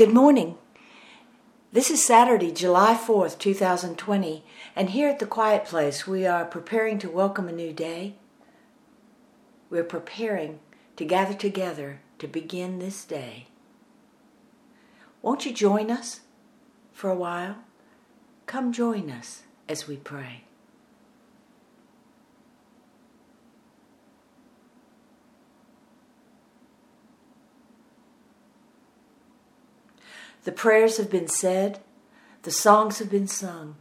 Good morning. This is Saturday, July 4th, 2020, and here at the Quiet Place, we are preparing to welcome a new day. We're preparing to gather together to begin this day. Won't you join us for a while? Come join us as we pray. The prayers have been said, the songs have been sung,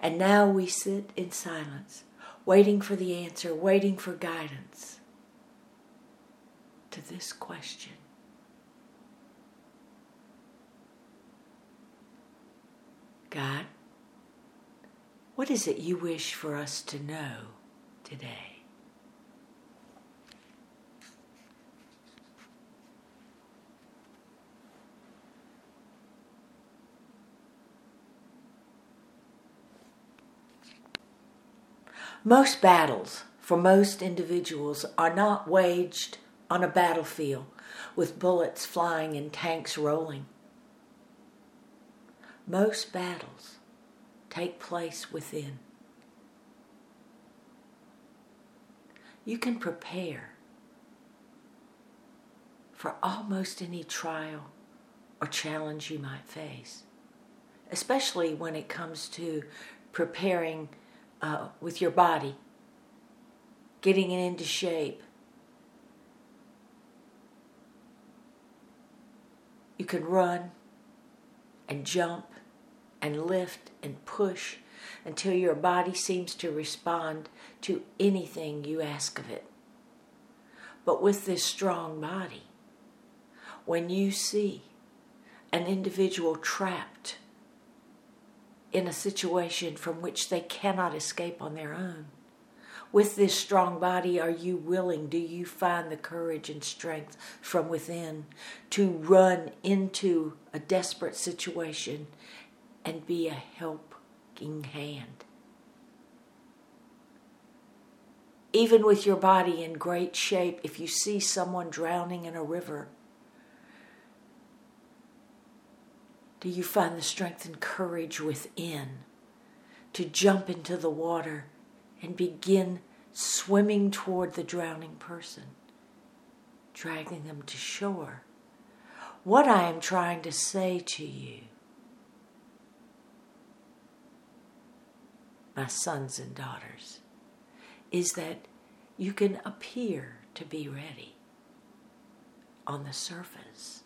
and now we sit in silence, waiting for the answer, waiting for guidance to this question. God, what is it you wish for us to know today? Most battles for most individuals are not waged on a battlefield with bullets flying and tanks rolling. Most battles take place within. You can prepare for almost any trial or challenge you might face, especially when it comes to preparing uh, with your body, getting it into shape. You can run and jump and lift and push until your body seems to respond to anything you ask of it. But with this strong body, when you see an individual trapped in a situation from which they cannot escape on their own. With this strong body, are you willing? Do you find the courage and strength from within to run into a desperate situation and be a helping hand? Even with your body in great shape, if you see someone drowning in a river, do you find the strength and courage within to jump into the water and begin swimming toward the drowning person, dragging them to shore? What I am trying to say to you, my sons and daughters, is that you can appear to be ready on the surface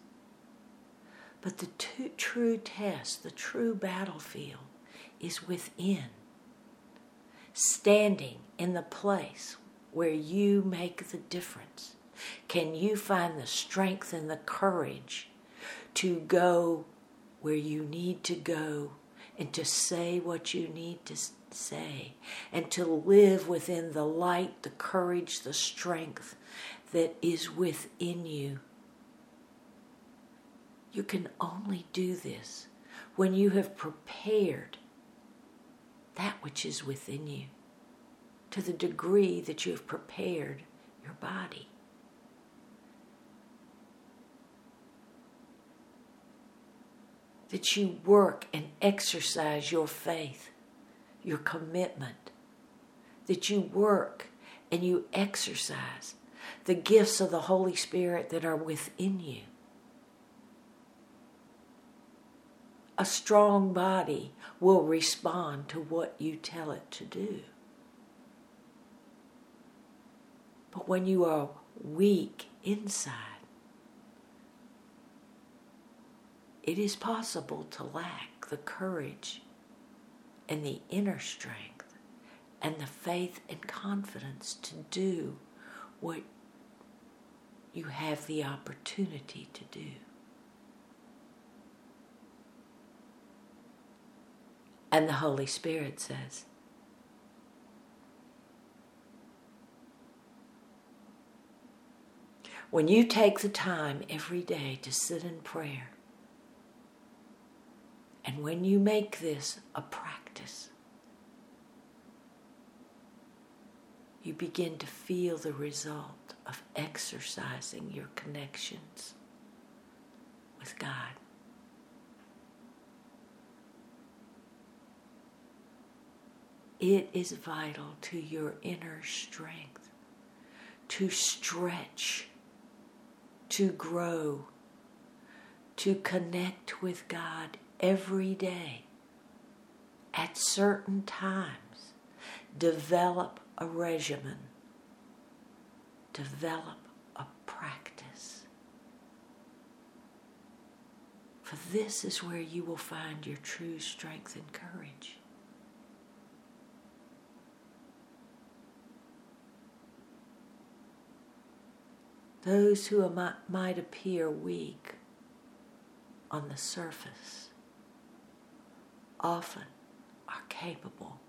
but the true test, the true battlefield, is within. Standing in the place where you make the difference. Can you find the strength and the courage to go where you need to go and to say what you need to say and to live within the light, the courage, the strength that is within you? You can only do this when you have prepared that which is within you to the degree that you have prepared your body. That you work and exercise your faith, your commitment. That you work and you exercise the gifts of the Holy Spirit that are within you. A strong body will respond to what you tell it to do. But when you are weak inside, it is possible to lack the courage and the inner strength and the faith and confidence to do what you have the opportunity to do. And the Holy Spirit says, When you take the time every day to sit in prayer, and when you make this a practice, you begin to feel the result of exercising your connections with God it is vital to your inner strength to stretch, to grow, to connect with God every day at certain times. Develop a regimen, develop a practice. For this is where you will find your true strength and courage. Those who might appear weak on the surface often are capable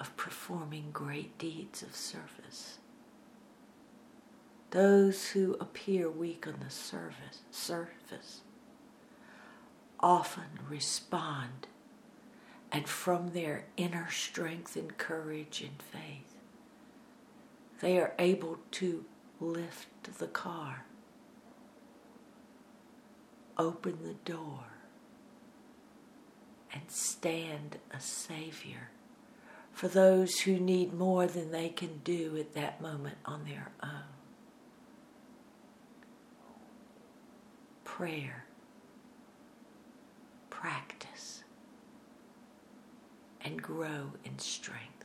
of performing great deeds of service. Those who appear weak on the surface, surface often respond and from their inner strength and courage and faith, they are able to lift the car, open the door, and stand a Savior for those who need more than they can do at that moment on their own. Prayer, practice, and grow in strength.